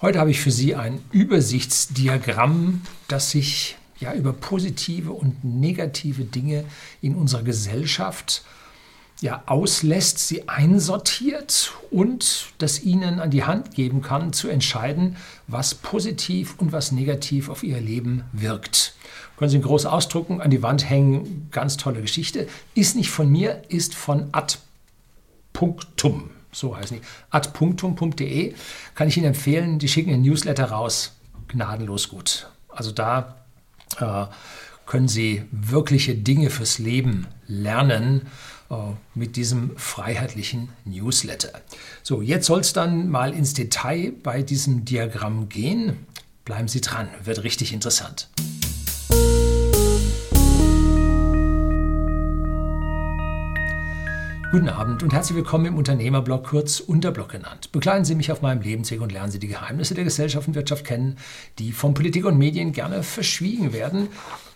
Heute habe ich für Sie ein Übersichtsdiagramm, das sich ja über positive und negative Dinge in unserer Gesellschaft ja, auslässt, sie einsortiert und das Ihnen an die Hand geben kann, zu entscheiden, was positiv und was negativ auf Ihr Leben wirkt. Können Sie groß ausdrucken, an die Wand hängen, ganz tolle Geschichte. Ist nicht von mir, ist von ad punctum so heißen die, adpunktum.de, kann ich Ihnen empfehlen, die schicken ein Newsletter raus, gnadenlos gut. Also da äh, können Sie wirkliche Dinge fürs Leben lernen äh, mit diesem freiheitlichen Newsletter. So, jetzt soll es dann mal ins Detail bei diesem Diagramm gehen. Bleiben Sie dran, wird richtig interessant. Guten Abend und herzlich willkommen im Unternehmerblog, kurz Unterblog genannt. Begleiten Sie mich auf meinem Lebensweg und lernen Sie die Geheimnisse der Gesellschaft und Wirtschaft kennen, die von Politik und Medien gerne verschwiegen werden.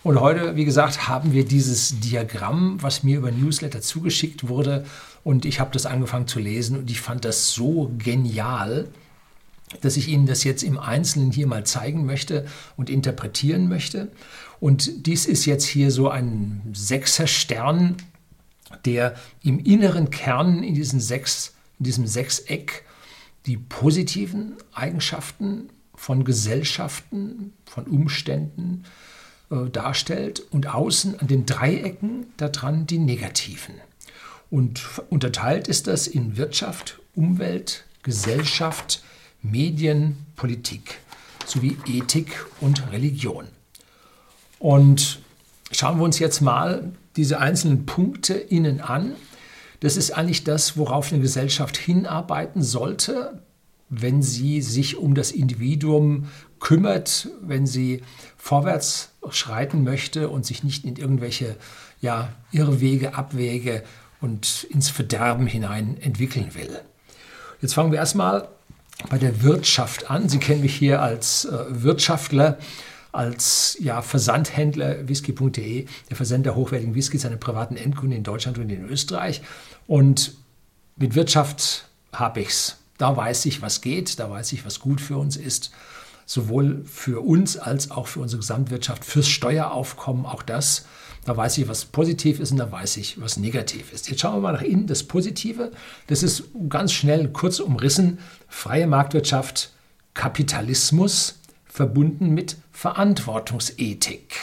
Und heute, wie gesagt, haben wir dieses Diagramm, was mir über Newsletter zugeschickt wurde. Und ich habe das angefangen zu lesen und ich fand das so genial, dass ich Ihnen das jetzt im Einzelnen hier mal zeigen möchte und interpretieren möchte. Und dies ist jetzt hier so ein Sechser-Stern der im inneren Kern in, diesen sechs, in diesem Sechseck die positiven Eigenschaften von Gesellschaften, von Umständen äh, darstellt und außen an den Dreiecken daran die negativen. Und unterteilt ist das in Wirtschaft, Umwelt, Gesellschaft, Medien, Politik sowie Ethik und Religion. Und schauen wir uns jetzt mal diese einzelnen Punkte innen an. Das ist eigentlich das, worauf eine Gesellschaft hinarbeiten sollte, wenn sie sich um das Individuum kümmert, wenn sie vorwärts schreiten möchte und sich nicht in irgendwelche ja, Irrwege, Abwege und ins Verderben hinein entwickeln will. Jetzt fangen wir erstmal bei der Wirtschaft an. Sie kennen mich hier als äh, Wirtschaftler als ja, Versandhändler whisky.de, der Versender hochwertigen Whiskys an privaten Endkunden in Deutschland und in Österreich. Und mit Wirtschaft habe ich es. Da weiß ich, was geht, da weiß ich, was gut für uns ist. Sowohl für uns als auch für unsere Gesamtwirtschaft, fürs Steueraufkommen, auch das. Da weiß ich, was positiv ist und da weiß ich, was negativ ist. Jetzt schauen wir mal nach innen. Das Positive, das ist ganz schnell, kurz umrissen. Freie Marktwirtschaft, Kapitalismus, verbunden mit Verantwortungsethik.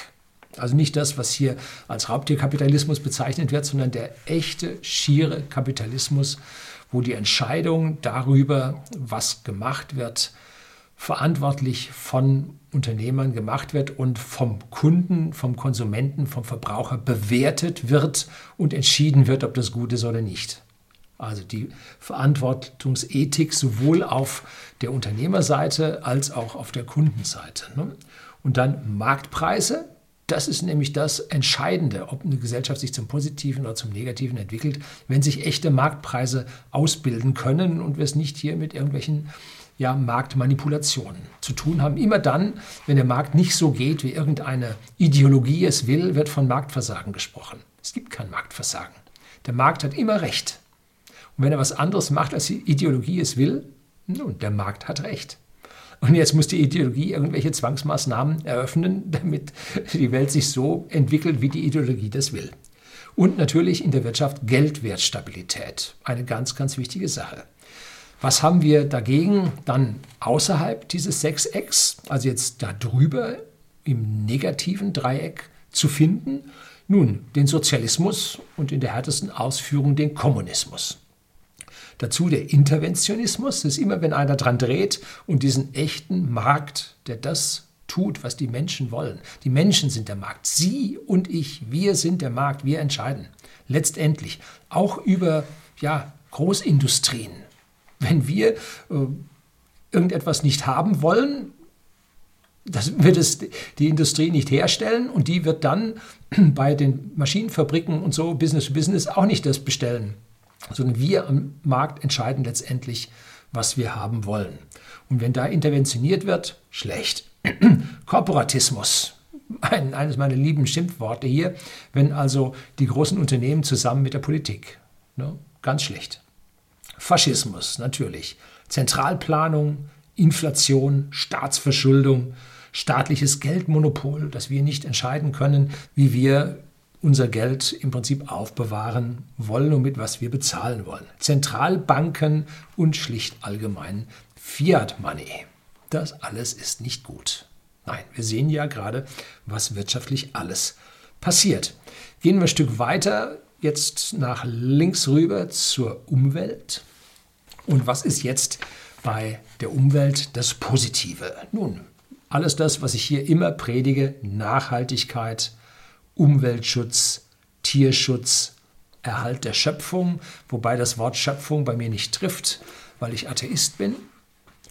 Also nicht das, was hier als Raubtierkapitalismus bezeichnet wird, sondern der echte, schiere Kapitalismus, wo die Entscheidung darüber, was gemacht wird, verantwortlich von Unternehmern gemacht wird und vom Kunden, vom Konsumenten, vom Verbraucher bewertet wird und entschieden wird, ob das gut ist oder nicht. Also die Verantwortungsethik sowohl auf der Unternehmerseite als auch auf der Kundenseite. Ne? Und dann Marktpreise. Das ist nämlich das Entscheidende, ob eine Gesellschaft sich zum Positiven oder zum Negativen entwickelt, wenn sich echte Marktpreise ausbilden können und wir es nicht hier mit irgendwelchen ja, Marktmanipulationen zu tun haben. Immer dann, wenn der Markt nicht so geht, wie irgendeine Ideologie es will, wird von Marktversagen gesprochen. Es gibt kein Marktversagen. Der Markt hat immer Recht. Und wenn er was anderes macht, als die Ideologie es will, nun, der Markt hat recht. Und jetzt muss die Ideologie irgendwelche Zwangsmaßnahmen eröffnen, damit die Welt sich so entwickelt, wie die Ideologie das will. Und natürlich in der Wirtschaft Geldwertstabilität. Eine ganz, ganz wichtige Sache. Was haben wir dagegen dann außerhalb dieses Sechsecks, also jetzt da drüber im negativen Dreieck zu finden? Nun, den Sozialismus und in der härtesten Ausführung den Kommunismus. Dazu der Interventionismus, das ist immer, wenn einer dran dreht und diesen echten Markt, der das tut, was die Menschen wollen. Die Menschen sind der Markt. Sie und ich, wir sind der Markt, wir entscheiden. Letztendlich auch über ja, Großindustrien. Wenn wir äh, irgendetwas nicht haben wollen, das wird es die Industrie nicht herstellen und die wird dann bei den Maschinenfabriken und so Business to Business auch nicht das bestellen sondern wir am Markt entscheiden letztendlich, was wir haben wollen. Und wenn da interventioniert wird, schlecht. Korporatismus, ein, eines meiner lieben Schimpfworte hier, wenn also die großen Unternehmen zusammen mit der Politik. Ne? Ganz schlecht. Faschismus, natürlich. Zentralplanung, Inflation, Staatsverschuldung, staatliches Geldmonopol, dass wir nicht entscheiden können, wie wir unser Geld im Prinzip aufbewahren wollen und mit was wir bezahlen wollen. Zentralbanken und schlicht allgemein Fiat Money. Das alles ist nicht gut. Nein, wir sehen ja gerade, was wirtschaftlich alles passiert. Gehen wir ein Stück weiter, jetzt nach links rüber zur Umwelt. Und was ist jetzt bei der Umwelt das Positive? Nun, alles das, was ich hier immer predige, Nachhaltigkeit, Umweltschutz, Tierschutz, Erhalt der Schöpfung, wobei das Wort Schöpfung bei mir nicht trifft, weil ich Atheist bin.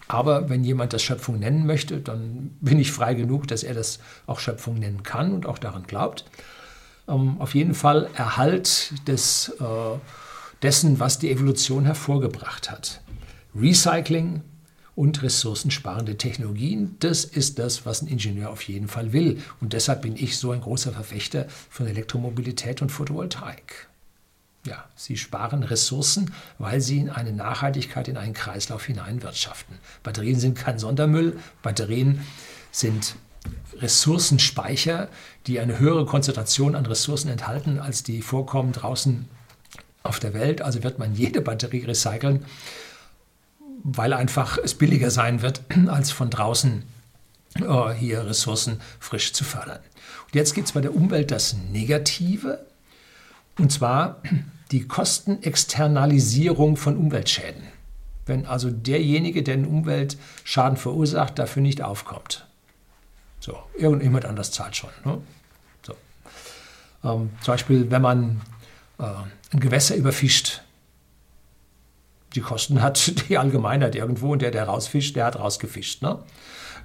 Aber wenn jemand das Schöpfung nennen möchte, dann bin ich frei genug, dass er das auch Schöpfung nennen kann und auch daran glaubt. Ähm, auf jeden Fall Erhalt des, äh, dessen, was die Evolution hervorgebracht hat. Recycling, und ressourcensparende Technologien. Das ist das, was ein Ingenieur auf jeden Fall will. Und deshalb bin ich so ein großer Verfechter von Elektromobilität und Photovoltaik. Ja, sie sparen Ressourcen, weil sie in eine Nachhaltigkeit, in einen Kreislauf hineinwirtschaften. Batterien sind kein Sondermüll. Batterien sind Ressourcenspeicher, die eine höhere Konzentration an Ressourcen enthalten, als die vorkommen draußen auf der Welt. Also wird man jede Batterie recyceln weil einfach es billiger sein wird, als von draußen äh, hier Ressourcen frisch zu fördern. Und jetzt gibt es bei der Umwelt das Negative, und zwar die Kostenexternalisierung von Umweltschäden. Wenn also derjenige, der den Umweltschaden verursacht, dafür nicht aufkommt. So, irgendjemand anders zahlt schon. Ne? So. Ähm, zum Beispiel, wenn man äh, ein Gewässer überfischt, die Kosten hat die Allgemeinheit irgendwo und der, der rausfischt, der hat rausgefischt. Ne?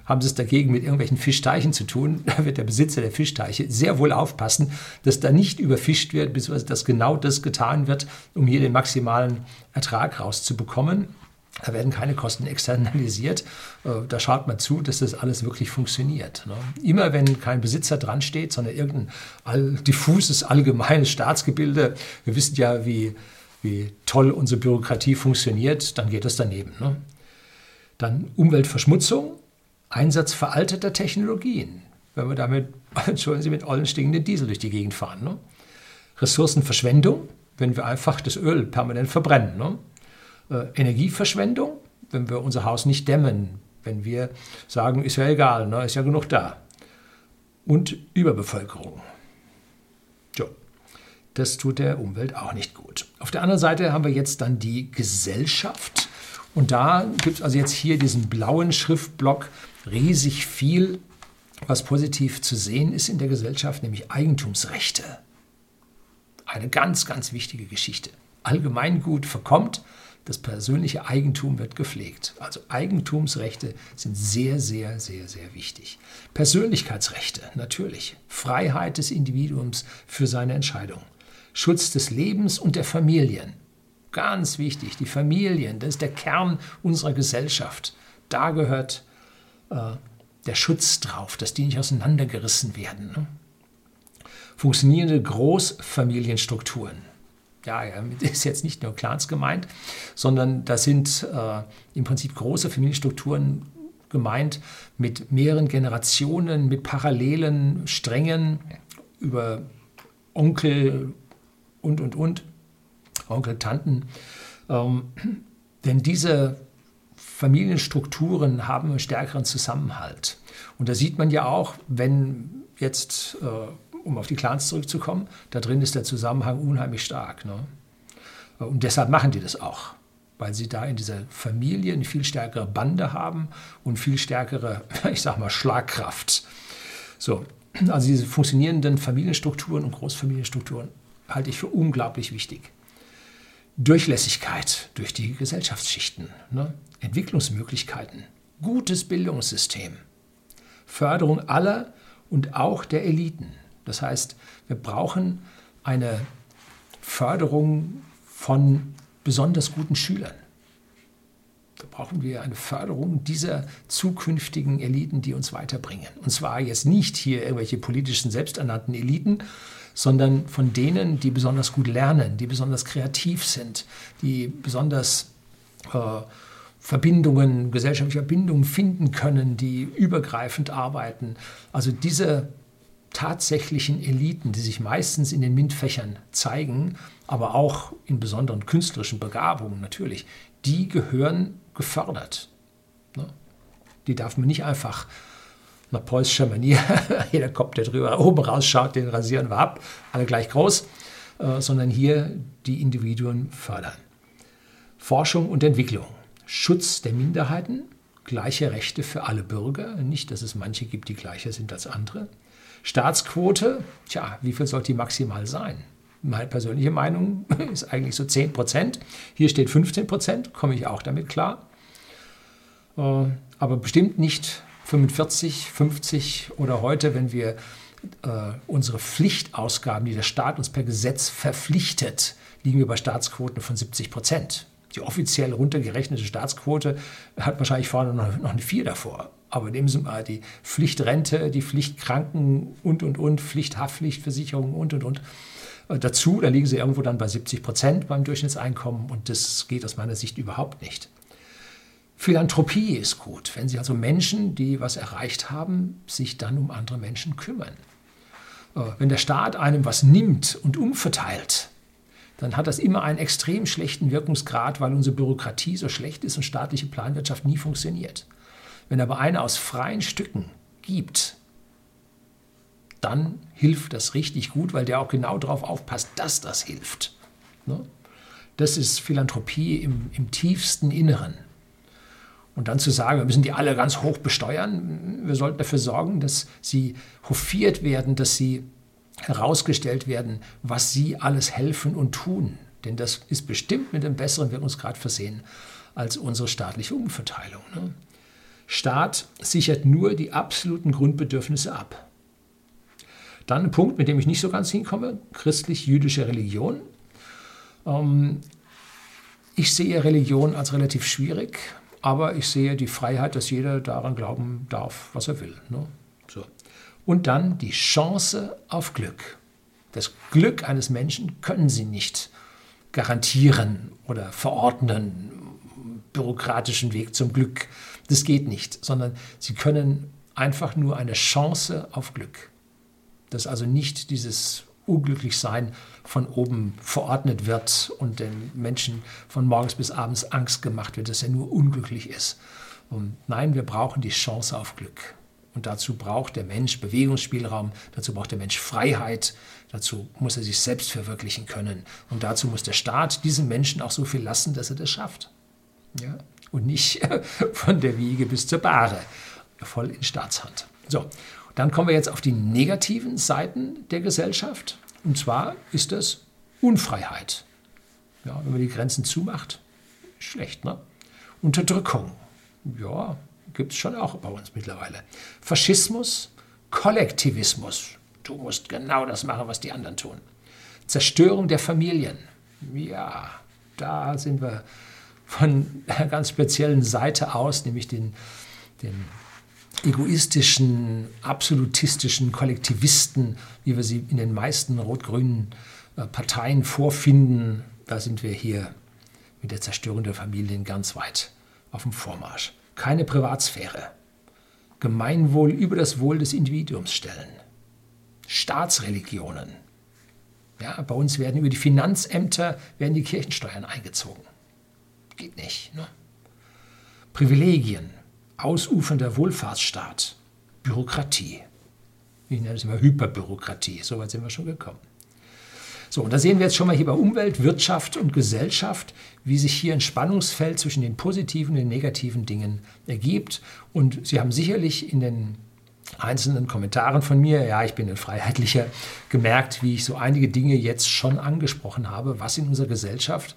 Haben Sie es dagegen mit irgendwelchen Fischteichen zu tun, da wird der Besitzer der Fischteiche sehr wohl aufpassen, dass da nicht überfischt wird, beziehungsweise dass genau das getan wird, um hier den maximalen Ertrag rauszubekommen. Da werden keine Kosten externalisiert. Äh, da schaut man zu, dass das alles wirklich funktioniert. Ne? Immer wenn kein Besitzer dran steht, sondern irgendein diffuses, allgemeines Staatsgebilde, wir wissen ja, wie wie toll unsere Bürokratie funktioniert, dann geht das daneben. Ne? Dann Umweltverschmutzung, Einsatz veralteter Technologien, wenn wir damit, entschuldigen Sie, mit ollen stinkenden Diesel durch die Gegend fahren. Ne? Ressourcenverschwendung, wenn wir einfach das Öl permanent verbrennen. Ne? Äh, Energieverschwendung, wenn wir unser Haus nicht dämmen, wenn wir sagen, ist ja egal, ne? ist ja genug da. Und Überbevölkerung. Das tut der Umwelt auch nicht gut. Auf der anderen Seite haben wir jetzt dann die Gesellschaft. Und da gibt es also jetzt hier diesen blauen Schriftblock riesig viel, was positiv zu sehen ist in der Gesellschaft, nämlich Eigentumsrechte. Eine ganz, ganz wichtige Geschichte. Allgemeingut verkommt, das persönliche Eigentum wird gepflegt. Also Eigentumsrechte sind sehr, sehr, sehr, sehr wichtig. Persönlichkeitsrechte, natürlich. Freiheit des Individuums für seine Entscheidungen. Schutz des Lebens und der Familien. Ganz wichtig, die Familien, das ist der Kern unserer Gesellschaft. Da gehört äh, der Schutz drauf, dass die nicht auseinandergerissen werden. Ne? Funktionierende Großfamilienstrukturen. Ja, ja, ist jetzt nicht nur Clans gemeint, sondern da sind äh, im Prinzip große Familienstrukturen gemeint mit mehreren Generationen, mit parallelen Strängen über Onkel, und, und, und, Onkel, Tanten. Ähm, denn diese Familienstrukturen haben einen stärkeren Zusammenhalt. Und da sieht man ja auch, wenn jetzt, äh, um auf die Clans zurückzukommen, da drin ist der Zusammenhang unheimlich stark. Ne? Und deshalb machen die das auch, weil sie da in dieser Familie eine viel stärkere Bande haben und viel stärkere, ich sag mal, Schlagkraft. So, also diese funktionierenden Familienstrukturen und Großfamilienstrukturen halte ich für unglaublich wichtig. Durchlässigkeit durch die Gesellschaftsschichten, ne? Entwicklungsmöglichkeiten, gutes Bildungssystem, Förderung aller und auch der Eliten. Das heißt, wir brauchen eine Förderung von besonders guten Schülern. Da brauchen wir eine Förderung dieser zukünftigen Eliten, die uns weiterbringen. Und zwar jetzt nicht hier irgendwelche politischen selbsternannten Eliten, sondern von denen, die besonders gut lernen, die besonders kreativ sind, die besonders äh, Verbindungen, gesellschaftliche Verbindungen finden können, die übergreifend arbeiten. Also diese tatsächlichen Eliten, die sich meistens in den MINT-Fächern zeigen, aber auch in besonderen künstlerischen Begabungen natürlich, die gehören gefördert. Ne? Die darf man nicht einfach nach preußischer Manier, jeder Kopf, der drüber oben rausschaut, den rasieren wir ab, alle gleich groß, äh, sondern hier die Individuen fördern. Forschung und Entwicklung, Schutz der Minderheiten, gleiche Rechte für alle Bürger, nicht, dass es manche gibt, die gleicher sind als andere. Staatsquote, tja, wie viel sollte die maximal sein? Meine persönliche Meinung ist eigentlich so 10 Prozent. Hier steht 15 Prozent, komme ich auch damit klar. Äh, aber bestimmt nicht 45, 50 oder heute, wenn wir äh, unsere Pflichtausgaben, die der Staat uns per Gesetz verpflichtet, liegen wir bei Staatsquoten von 70 Prozent. Die offiziell runtergerechnete Staatsquote hat wahrscheinlich vorne noch, noch eine 4 davor. Aber nehmen Sie mal die Pflichtrente, die Pflichtkranken und, und, und, Pflichthaftpflichtversicherung und, und, und. Äh, dazu, da liegen sie irgendwo dann bei 70 Prozent beim Durchschnittseinkommen und das geht aus meiner Sicht überhaupt nicht. Philanthropie ist gut, wenn Sie also Menschen, die was erreicht haben, sich dann um andere Menschen kümmern. Äh, wenn der Staat einem was nimmt und umverteilt, dann hat das immer einen extrem schlechten Wirkungsgrad, weil unsere Bürokratie so schlecht ist und staatliche Planwirtschaft nie funktioniert. Wenn aber einer aus freien Stücken gibt, dann hilft das richtig gut, weil der auch genau darauf aufpasst, dass das hilft. Ne? Das ist Philanthropie im, im tiefsten Inneren. Und dann zu sagen, wir müssen die alle ganz hoch besteuern, wir sollten dafür sorgen, dass sie hofiert werden, dass sie herausgestellt werden, was sie alles helfen und tun. Denn das ist bestimmt mit einem besseren Wirkungsgrad versehen als unsere staatliche Umverteilung. Ne? Staat sichert nur die absoluten Grundbedürfnisse ab. Dann ein Punkt, mit dem ich nicht so ganz hinkomme, christlich-jüdische Religion. Ähm, ich sehe Religion als relativ schwierig, aber ich sehe die Freiheit, dass jeder daran glauben darf, was er will. Ne? So. Und dann die Chance auf Glück. Das Glück eines Menschen können Sie nicht garantieren oder verordnen, bürokratischen Weg zum Glück. Das geht nicht, sondern Sie können einfach nur eine Chance auf Glück dass also nicht dieses Unglücklichsein von oben verordnet wird und den Menschen von morgens bis abends Angst gemacht wird, dass er nur unglücklich ist. Und nein, wir brauchen die Chance auf Glück. Und dazu braucht der Mensch Bewegungsspielraum, dazu braucht der Mensch Freiheit, dazu muss er sich selbst verwirklichen können. Und dazu muss der Staat diesem Menschen auch so viel lassen, dass er das schafft. Ja? Und nicht von der Wiege bis zur Bahre, voll in Staatshand. So, dann kommen wir jetzt auf die negativen Seiten der Gesellschaft. Und zwar ist das Unfreiheit. Ja, wenn man die Grenzen zumacht, schlecht, ne? Unterdrückung. Ja, gibt es schon auch bei uns mittlerweile. Faschismus, Kollektivismus. Du musst genau das machen, was die anderen tun. Zerstörung der Familien. Ja, da sind wir von einer ganz speziellen Seite aus, nämlich den, den egoistischen, absolutistischen Kollektivisten, wie wir sie in den meisten rot-grünen äh, Parteien vorfinden, da sind wir hier mit der Zerstörung der Familien ganz weit auf dem Vormarsch. Keine Privatsphäre. Gemeinwohl über das Wohl des Individuums stellen. Staatsreligionen. Ja, bei uns werden über die Finanzämter werden die Kirchensteuern eingezogen. Geht nicht. Ne? Privilegien, ausufernder Wohlfahrtsstaat, Bürokratie. Ich nenne es immer Hyperbürokratie, so weit sind wir schon gekommen. So, und da sehen wir jetzt schon mal hier bei Umwelt, Wirtschaft und Gesellschaft, wie sich hier ein Spannungsfeld zwischen den positiven und den negativen Dingen ergibt. Und Sie haben sicherlich in den einzelnen Kommentaren von mir, ja, ich bin ein Freiheitlicher, gemerkt, wie ich so einige Dinge jetzt schon angesprochen habe, was in unserer Gesellschaft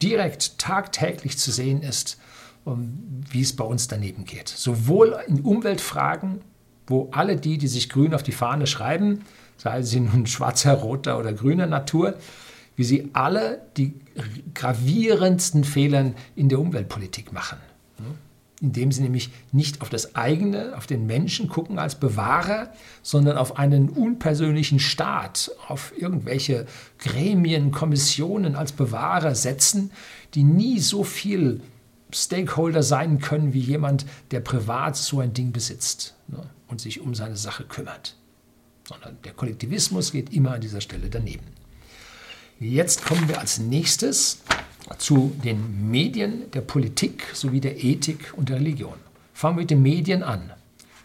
direkt tagtäglich zu sehen ist wie es bei uns daneben geht. Sowohl in Umweltfragen, wo alle die, die sich grün auf die Fahne schreiben, sei sie nun schwarzer, roter oder grüner Natur, wie sie alle die gravierendsten Fehler in der Umweltpolitik machen. Indem sie nämlich nicht auf das eigene, auf den Menschen gucken als Bewahrer, sondern auf einen unpersönlichen Staat, auf irgendwelche Gremien, Kommissionen als Bewahrer setzen, die nie so viel Stakeholder sein können wie jemand, der privat so ein Ding besitzt ne, und sich um seine Sache kümmert. Sondern der Kollektivismus geht immer an dieser Stelle daneben. Jetzt kommen wir als nächstes zu den Medien, der Politik sowie der Ethik und der Religion. Fangen wir mit den Medien an.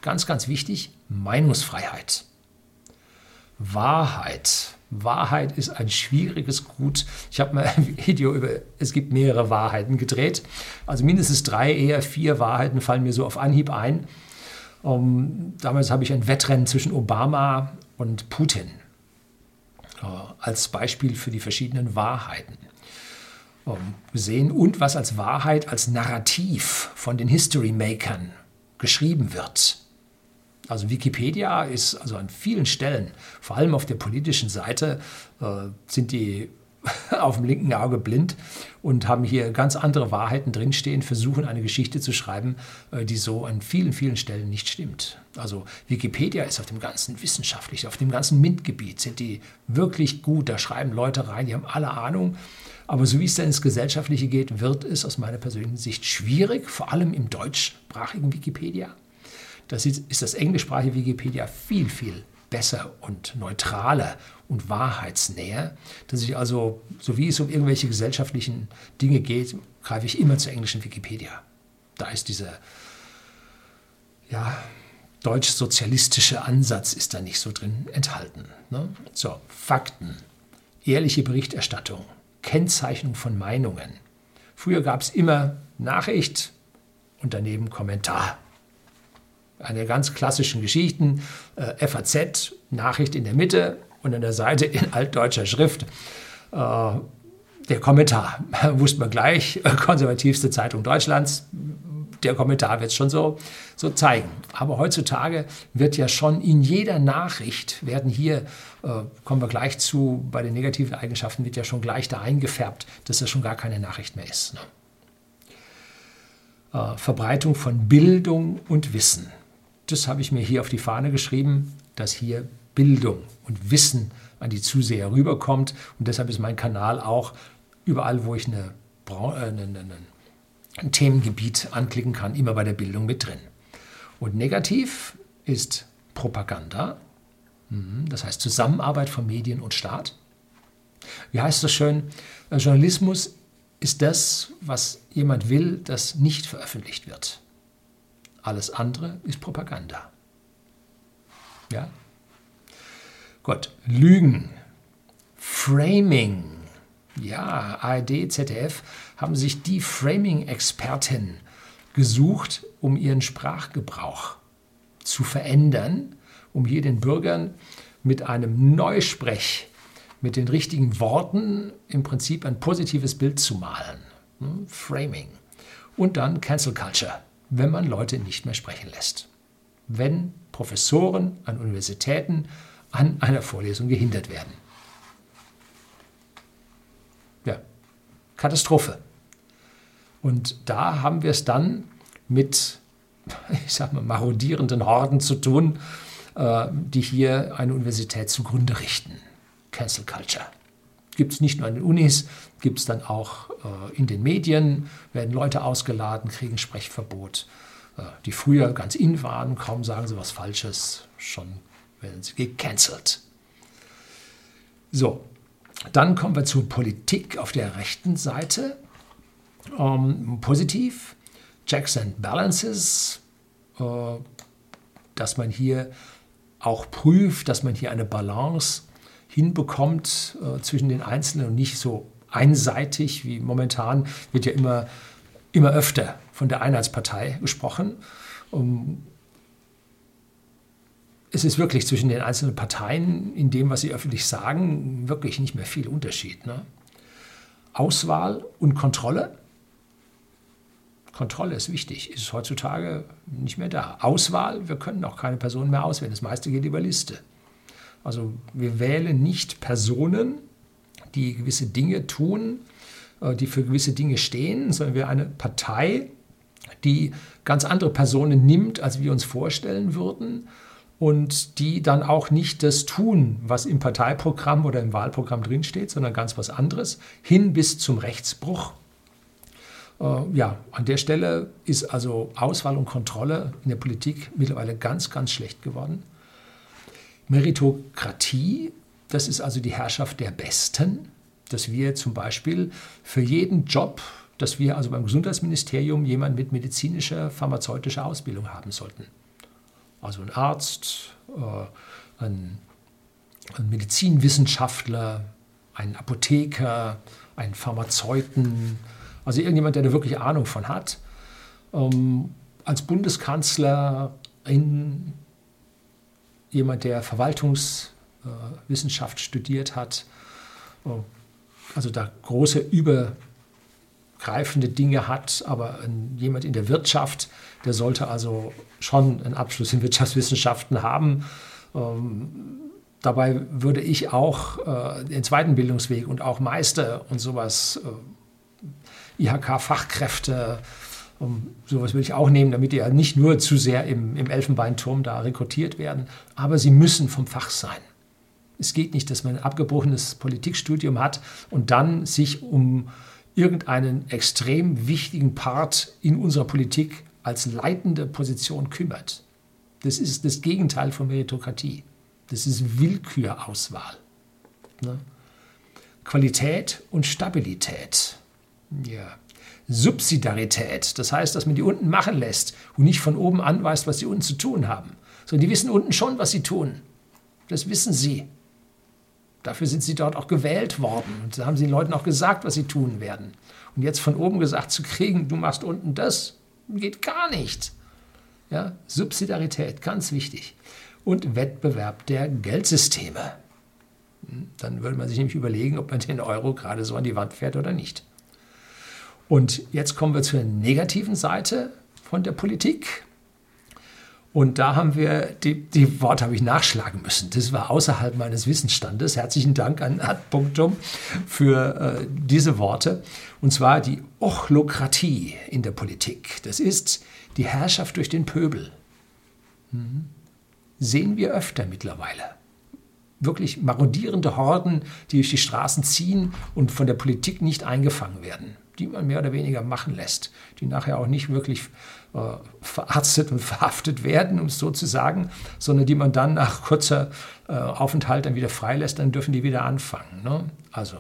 Ganz, ganz wichtig, Meinungsfreiheit. Wahrheit. Wahrheit ist ein schwieriges Gut. Ich habe mal ein Video über, es gibt mehrere Wahrheiten gedreht. Also mindestens drei, eher vier Wahrheiten fallen mir so auf Anhieb ein. Um, ähm, damals habe ich ein Wettrennen zwischen Obama und Putin uh, als Beispiel für die verschiedenen Wahrheiten um, ähm, gesehen und was als Wahrheit, als Narrativ von den History-Makern geschrieben wird. Also Wikipedia ist also an vielen Stellen, vor allem auf der politischen Seite, äh, sind die auf dem linken Auge blind und haben hier ganz andere Wahrheiten drinstehen, versuchen eine Geschichte zu schreiben, äh, die so an vielen, vielen Stellen nicht stimmt. Also Wikipedia ist auf dem ganzen wissenschaftlich, auf dem ganzen MINT-Gebiet sind die wirklich gut. Da schreiben Leute rein, die haben alle Ahnung. Aber so wie es dann ins Gesellschaftliche geht, wird es aus meiner persönlichen Sicht schwierig, vor allem im deutschsprachigen Wikipedia. Ist, ist das englischsprachige Wikipedia viel, viel besser und neutraler und wahrheitsnäher, dass ich also, so wie es um irgendwelche gesellschaftlichen Dinge geht, greife ich immer zur englischen Wikipedia. Da ist dieser ja, deutsch-sozialistische Ansatz ist da nicht so drin enthalten. Ne? So, Fakten, ehrliche Berichterstattung, Kennzeichnung von Meinungen. Früher gab es immer Nachricht und daneben Kommentar eine ganz klassischen Geschichten, äh, FAZ, Nachricht in der Mitte und an der Seite in altdeutscher Schrift äh, der Kommentar. Wusste man gleich, äh, konservativste Zeitung Deutschlands, der Kommentar wird es schon so, so zeigen. Aber heutzutage wird ja schon in jeder Nachricht, werden hier, äh, kommen wir gleich zu, bei den negativen Eigenschaften wird ja schon gleich da eingefärbt, dass das schon gar keine Nachricht mehr ist. Ne? Äh, Verbreitung von Bildung und Wissen das habe ich mir hier auf die Fahne geschrieben, dass hier Bildung und Wissen an die Zuseher rüberkommt. Und deshalb ist mein Kanal auch überall, wo ich eine, äh, eine, eine, ein Themengebiet anklicken kann, immer bei der Bildung mit drin. Und negativ ist Propaganda, mhm, das heißt Zusammenarbeit von Medien und Staat. Wie heißt das schön? Äh, Journalismus ist das, was jemand will, das nicht veröffentlicht wird. Alles andere ist Propaganda. Ja? Gut, Lügen, Framing. Ja, ARD, ZDF haben sich die Framing-Experten gesucht, um ihren Sprachgebrauch zu verändern, um hier den Bürgern mit einem Neusprech, mit den richtigen Worten im Prinzip ein positives Bild zu malen. Hm, Framing. Und dann Cancel Culture wenn man Leute nicht mehr sprechen lässt. Wenn Professoren an Universitäten an einer Vorlesung gehindert werden. Ja, Katastrophe. Und da haben wir es dann mit, ich sag mal, marodierenden Horden zu tun, äh, die hier eine Universität zugrunde richten. Cancel Culture. Gibt es nicht nur an den Unis, gibt es dann auch äh, in den Medien, werden Leute ausgeladen, kriegen Sprechverbot. Äh, die früher ganz in waren, kaum sagen sie was Falsches, schon werden sie gecancelt. So, dann kommen wir zur Politik auf der rechten Seite. Ähm, positiv, Checks and Balances, äh, dass man hier auch prüft, dass man hier eine Balance hinbekommt äh, zwischen den Einzelnen und nicht so einseitig wie momentan wird ja immer, immer öfter von der Einheitspartei gesprochen. Um, es ist wirklich zwischen den einzelnen Parteien in dem, was sie öffentlich sagen, wirklich nicht mehr viel Unterschied. Ne? Auswahl und Kontrolle. Kontrolle ist wichtig, ist heutzutage nicht mehr da. Auswahl, wir können auch keine Personen mehr auswählen. Das meiste geht über Liste. Also wir wählen nicht Personen, die gewisse Dinge tun, äh, die für gewisse Dinge stehen, sondern wir eine Partei, die ganz andere Personen nimmt, als wir uns vorstellen würden und die dann auch nicht das tun, was im Parteiprogramm oder im Wahlprogramm drinsteht, sondern ganz was anderes, hin bis zum Rechtsbruch. Äh, ja, an der Stelle ist also Auswahl und Kontrolle in der Politik mittlerweile ganz, ganz schlecht geworden. Meritokratie, das ist also die Herrschaft der Besten, dass wir zum Beispiel für jeden Job, dass wir also beim Gesundheitsministerium jemanden mit medizinischer, pharmazeutischer Ausbildung haben sollten. Also ein Arzt, äh, ein, ein Medizinwissenschaftler, ein Apotheker, ein Pharmazeuten, also irgendjemand, der da wirklich Ahnung von hat. Ähm, als Bundeskanzlerin jemand, der Verwaltungswissenschaft studiert hat, also da große übergreifende Dinge hat, aber jemand in der Wirtschaft, der sollte also schon einen Abschluss in Wirtschaftswissenschaften haben. Ähm, dabei würde ich auch äh, den zweiten Bildungsweg und auch Meister und sowas äh, IHK-Fachkräfte. Um, sowas würde ich auch nehmen, damit die ja nicht nur zu sehr im, im Elfenbeinturm da rekrutiert werden, aber sie müssen vom Fach sein. Es geht nicht, dass man ein abgebrochenes Politikstudium hat und dann sich um irgendeinen extrem wichtigen Part in unserer Politik als leitende Position kümmert. Das ist das Gegenteil von Meritokratie. Das ist Willkürauswahl. Ne? Qualität und Stabilität. Ja. Subsidiarität, das heißt, dass man die unten machen lässt und nicht von oben anweist, was die unten zu tun haben. Sondern die wissen unten schon, was sie tun. Das wissen sie. Dafür sind sie dort auch gewählt worden. Und da haben sie den Leuten auch gesagt, was sie tun werden. Und jetzt von oben gesagt zu kriegen, du machst unten das, geht gar nicht. Ja, Subsidiarität, ganz wichtig. Und Wettbewerb der Geldsysteme. Hm, dann würde man sich nämlich überlegen, ob man den Euro gerade so an die Wand fährt oder nicht. Und jetzt kommen wir zur negativen Seite von der Politik. Und da haben wir, die, die Worte habe ich nachschlagen müssen. Das war außerhalb meines Wissensstandes. Herzlichen Dank an Ad Punctum für äh, diese Worte. Und zwar die Ochlokratie in der Politik. Das ist die Herrschaft durch den Pöbel. Mhm. Sehen wir öfter mittlerweile. Wirklich marodierende Horden, die durch die Straßen ziehen und von der Politik nicht eingefangen werden die man mehr oder weniger machen lässt, die nachher auch nicht wirklich äh, verarztet und verhaftet werden, um es so zu sagen, sondern die man dann nach kurzer äh, Aufenthalt dann wieder freilässt, dann dürfen die wieder anfangen. Ne? Also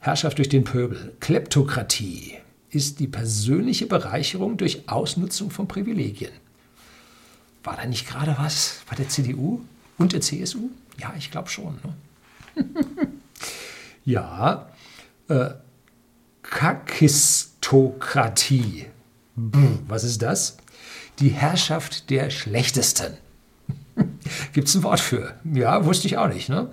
Herrschaft durch den Pöbel, Kleptokratie ist die persönliche Bereicherung durch Ausnutzung von Privilegien. War da nicht gerade was bei der CDU und der CSU? Ja, ich glaube schon. Ne? ja, äh, Kakistokratie. Was ist das? Die Herrschaft der Schlechtesten. Gibt es ein Wort für? Ja, wusste ich auch nicht. Ne?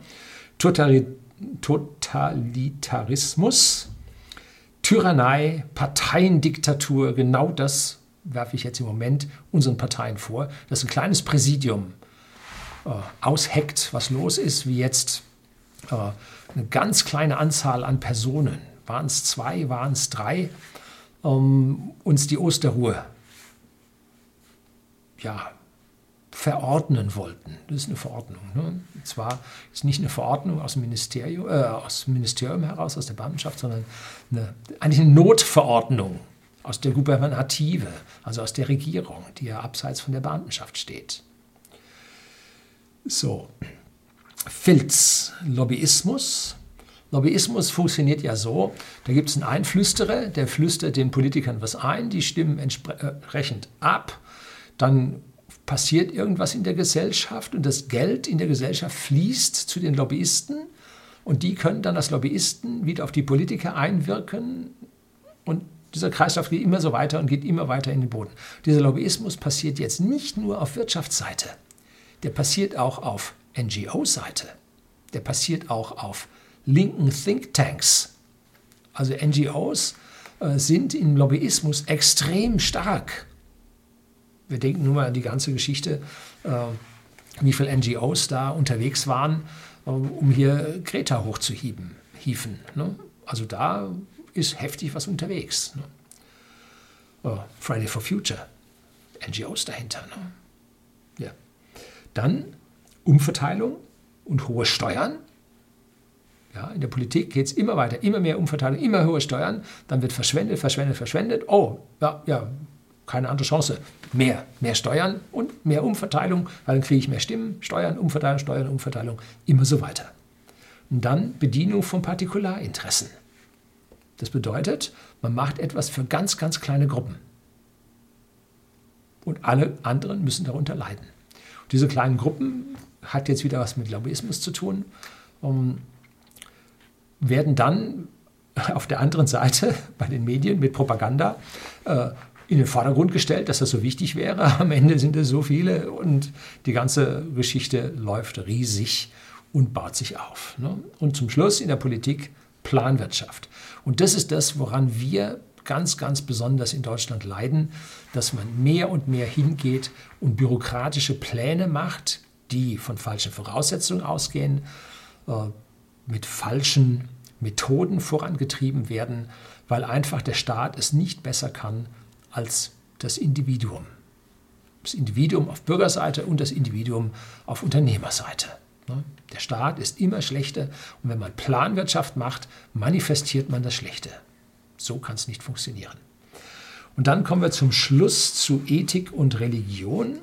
Totalitarismus, Tyrannei, Parteiendiktatur, genau das werfe ich jetzt im Moment unseren Parteien vor, dass ein kleines Präsidium äh, ausheckt, was los ist, wie jetzt äh, eine ganz kleine Anzahl an Personen waren es zwei, waren es drei, ähm, uns die Osterruhe ja, verordnen wollten. Das ist eine Verordnung. Ne? Und zwar ist nicht eine Verordnung aus dem, Ministerium, äh, aus dem Ministerium heraus, aus der Beamtenschaft, sondern eine, eigentlich eine Notverordnung aus der Gubernative, also aus der Regierung, die ja abseits von der Beamtenschaft steht. So, Filz, Lobbyismus, Lobbyismus funktioniert ja so, da gibt es einen Einflüsterer, der flüstert den Politikern was ein, die stimmen entsprechend ab, dann passiert irgendwas in der Gesellschaft und das Geld in der Gesellschaft fließt zu den Lobbyisten und die können dann als Lobbyisten wieder auf die Politiker einwirken und dieser Kreislauf geht immer so weiter und geht immer weiter in den Boden. Dieser Lobbyismus passiert jetzt nicht nur auf Wirtschaftsseite, der passiert auch auf NGO-Seite, der passiert auch auf linken Thinktanks, also NGOs, äh, sind im Lobbyismus extrem stark. Wir denken nur mal an die ganze Geschichte, äh, wie viele NGOs da unterwegs waren, äh, um hier Greta hochzuhieven. Hieven, ne? Also da ist heftig was unterwegs. Ne? Friday for Future, NGOs dahinter. Ne? Dann Umverteilung und hohe Steuern Ja, in der Politik geht es immer weiter, immer mehr Umverteilung, immer höhere Steuern, dann wird verschwendet, verschwendet, verschwendet. Oh, ja, ja, keine andere Chance. Mehr, mehr Steuern und mehr Umverteilung, weil dann kriege ich mehr Stimmen, Steuern, Umverteilung, Steuern, Umverteilung, immer so weiter. Und dann Bedienung von Partikularinteressen. Das bedeutet, man macht etwas für ganz, ganz kleine Gruppen. Und alle anderen müssen darunter leiden. Und diese kleinen Gruppen hat jetzt wieder was mit Lobbyismus zu tun, um, werden dann auf der anderen Seite bei den Medien mit Propaganda äh, in den Vordergrund gestellt, dass das so wichtig wäre. Am Ende sind es so viele und die ganze Geschichte läuft riesig und baut sich auf. Ne? Und zum Schluss in der Politik Planwirtschaft. Und das ist das, woran wir ganz, ganz besonders in Deutschland leiden, dass man mehr und mehr hingeht und bürokratische Pläne macht, die von falschen Voraussetzungen ausgehen, äh, mit falschen Methoden vorangetrieben werden, weil einfach der Staat es nicht besser kann als das Individuum. Das Individuum auf Bürgerseite und das Individuum auf Unternehmerseite. Ne? Der Staat ist immer schlechter und wenn man Planwirtschaft macht, manifestiert man das Schlechte. So kann es nicht funktionieren. Und dann kommen wir zum Schluss zu Ethik und Religion.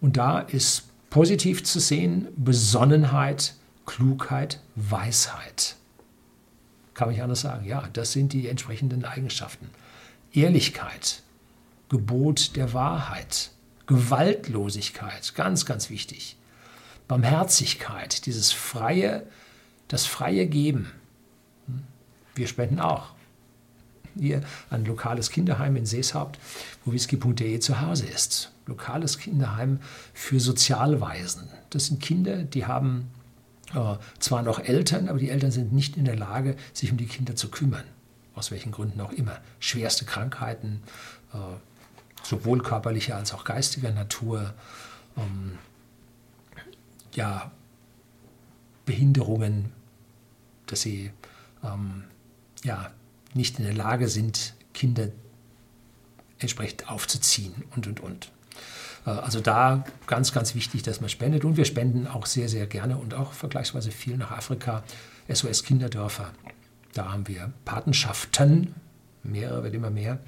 Und da ist positiv zu sehen Besonnenheit, Klugheit, Weisheit. Kann man nicht anders sagen. Ja, das sind die entsprechenden Eigenschaften. Ehrlichkeit, Gebot der Wahrheit, Gewaltlosigkeit, ganz, ganz wichtig. Barmherzigkeit, dieses freie, das freie Geben. Hm? Wir spenden auch. Hier ein lokales Kinderheim in Seeshaupt, wo whisky.de zu Hause ist. Lokales Kinderheim für Sozialweisen. Das sind Kinder, die haben äh, zwar noch Eltern, aber die Eltern sind nicht in der Lage, sich um die Kinder zu kümmern. Aus welchen Gründen auch immer. Schwerste Krankheiten, äh, sowohl körperlicher als auch geistiger Natur. Ähm, ja, Behinderungen, dass sie ähm, ja, nicht in der Lage sind, Kinder entsprechend aufzuziehen und, und, und. Äh, also da ganz, ganz wichtig, dass man spendet. Und wir spenden auch sehr, sehr gerne und auch vergleichsweise viel nach Afrika, SOS Kinderdörfer. Da haben wir Patenschaften, mehrere, wird immer mehr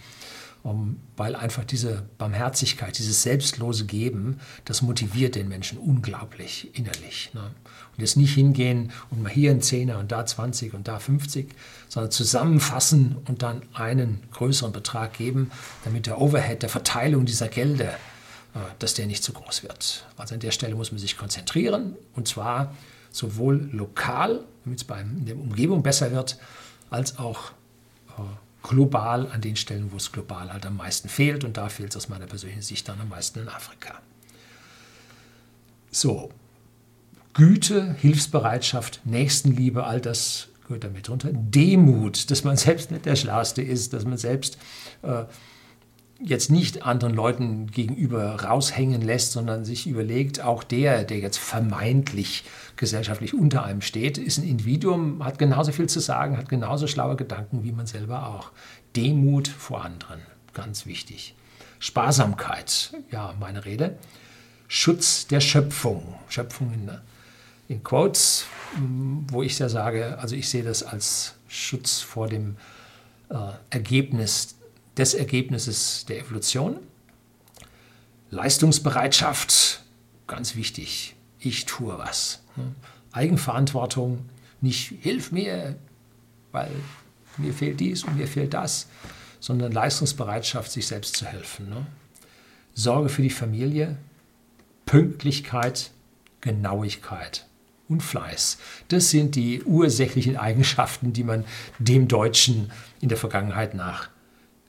um, weil einfach diese Barmherzigkeit, dieses selbstlose Geben, das motiviert den Menschen unglaublich innerlich. Ne? Und jetzt nicht hingehen und mal hier ein Zehner und da 20 und da 50, sondern zusammenfassen und dann einen größeren Betrag geben, damit der Overhead der Verteilung dieser Gelder, dass der nicht zu groß wird. Also an der Stelle muss man sich konzentrieren und zwar sowohl lokal, damit es in der Umgebung besser wird, als auch äh, global an den Stellen, wo es global halt am meisten fehlt. Und da fehlt es aus meiner persönlichen Sicht dann am meisten in Afrika. So, Güte, Hilfsbereitschaft, Nächstenliebe, all das gehört damit runter. Demut, dass man selbst nicht der Schlauste ist, dass man selbst äh, jetzt nicht anderen Leuten gegenüber raushängen lässt, sondern sich überlegt, auch der, der jetzt vermeintlich gesellschaftlich unter einem steht, ist ein Individuum, hat genauso viel zu sagen, hat genauso schlaue Gedanken wie man selber auch. Demut vor anderen, ganz wichtig. Sparsamkeit, ja, meine Rede. Schutz der Schöpfung, Schöpfung in, in Quotes, wo ich ja sage, also ich sehe das als Schutz vor dem äh, Ergebnis des Ergebnisses der Evolution. Leistungsbereitschaft, ganz wichtig. Ich tue was. Eigenverantwortung, nicht hilf mir, weil mir fehlt dies und mir fehlt das, sondern Leistungsbereitschaft, sich selbst zu helfen. Ne? Sorge für die Familie, Pünktlichkeit, Genauigkeit und Fleiß. Das sind die ursächlichen Eigenschaften, die man dem Deutschen in der Vergangenheit nach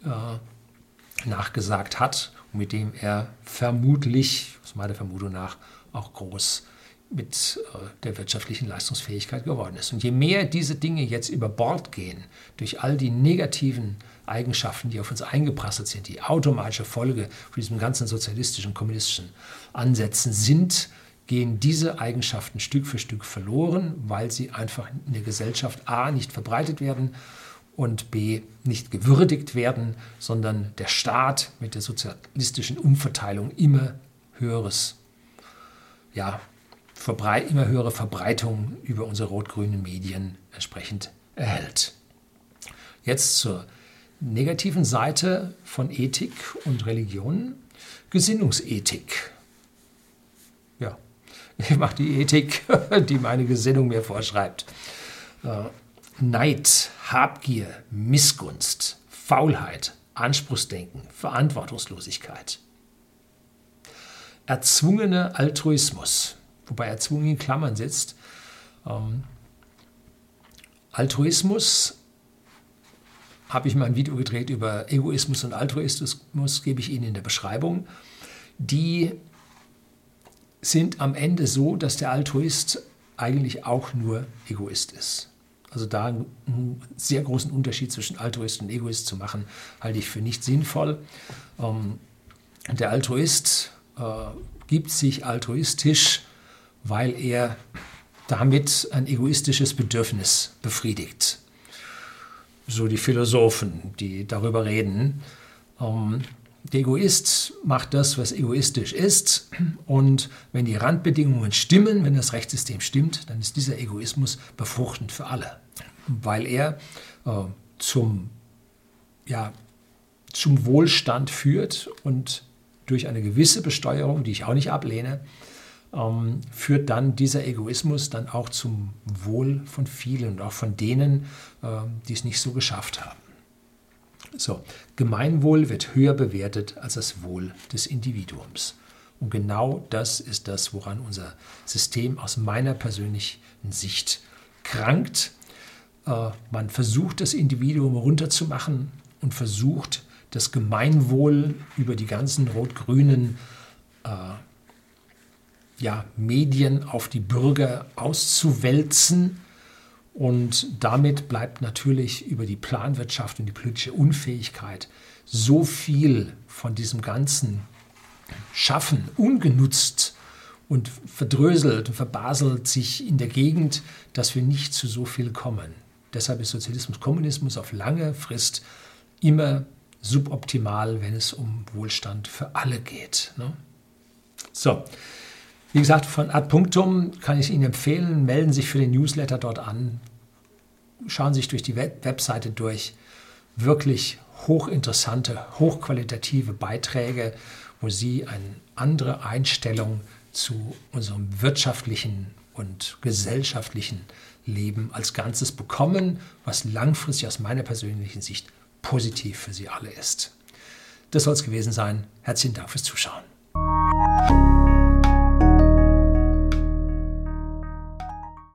äh, nachgesagt hat mit dem er vermutlich, aus meiner Vermutung nach, auch groß mit äh, der wirtschaftlichen Leistungsfähigkeit geworden ist. Und je mehr diese Dinge jetzt über Bord gehen, durch all die negativen Eigenschaften, die auf uns eingeprasselt sind, die automatische Folge von diesem ganzen sozialistischen, kommunistischen Ansätzen sind, gehen diese Eigenschaften Stück für Stück verloren, weil sie einfach in der Gesellschaft a nicht verbreitet werden und b nicht gewürdigt werden, sondern der Staat mit der sozialistischen Umverteilung immer höheres ja, immer höhere Verbreitung über unsere rot-grünen Medien entsprechend erhält. Jetzt zur negativen Seite von Ethik und Religion, Gesinnungsethik. Ja, ich mache die Ethik, die meine Gesinnung mir vorschreibt. Neid, Habgier, Missgunst, Faulheit, Anspruchsdenken, Verantwortungslosigkeit. Erzwungene Altruismus, wobei erzwungen in Klammern sitzt. Ähm, Altruismus habe ich mal ein Video gedreht über Egoismus und Altruismus, gebe ich Ihnen in der Beschreibung. Die sind am Ende so, dass der Altruist eigentlich auch nur Egoist ist. Also da einen sehr großen Unterschied zwischen Altruist und Egoist zu machen, halte ich für nicht sinnvoll. Ähm, der Altruist äh, gibt sich altruistisch, weil er damit ein egoistisches Bedürfnis befriedigt. So die Philosophen, die darüber reden. Der Egoist macht das, was egoistisch ist. Und wenn die Randbedingungen stimmen, wenn das Rechtssystem stimmt, dann ist dieser Egoismus befruchtend für alle. Weil er äh, zum, ja, zum Wohlstand führt und durch eine gewisse Besteuerung, die ich auch nicht ablehne, ähm, führt dann dieser Egoismus dann auch zum Wohl von vielen und auch von denen, äh, die es nicht so geschafft haben. So, Gemeinwohl wird höher bewertet als das Wohl des Individuums. Und genau das ist das, woran unser System aus meiner persönlichen Sicht krankt. Äh, man versucht, das Individuum runterzumachen und versucht, das Gemeinwohl über die ganzen rot-grünen äh, ja, Medien auf die Bürger auszuwälzen und damit bleibt natürlich über die Planwirtschaft und die politische Unfähigkeit so viel von diesem ganzen Schaffen ungenutzt und verdröselt und verbaselt sich in der Gegend, dass wir nicht zu so viel kommen. Deshalb ist Sozialismus, Kommunismus auf lange Frist immer suboptimal, wenn es um Wohlstand für alle geht. Ne? So, wie gesagt, von Ad Punctum kann ich Ihnen empfehlen, melden Sie sich für den Newsletter dort an, schauen Sie sich durch die Webseite durch. Wirklich hochinteressante, hochqualitative Beiträge, wo Sie eine andere Einstellung zu unserem wirtschaftlichen und gesellschaftlichen Leben als Ganzes bekommen, was langfristig aus meiner persönlichen Sicht positiv für Sie alle ist. Das soll es gewesen sein. Herzlichen Dank fürs Zuschauen.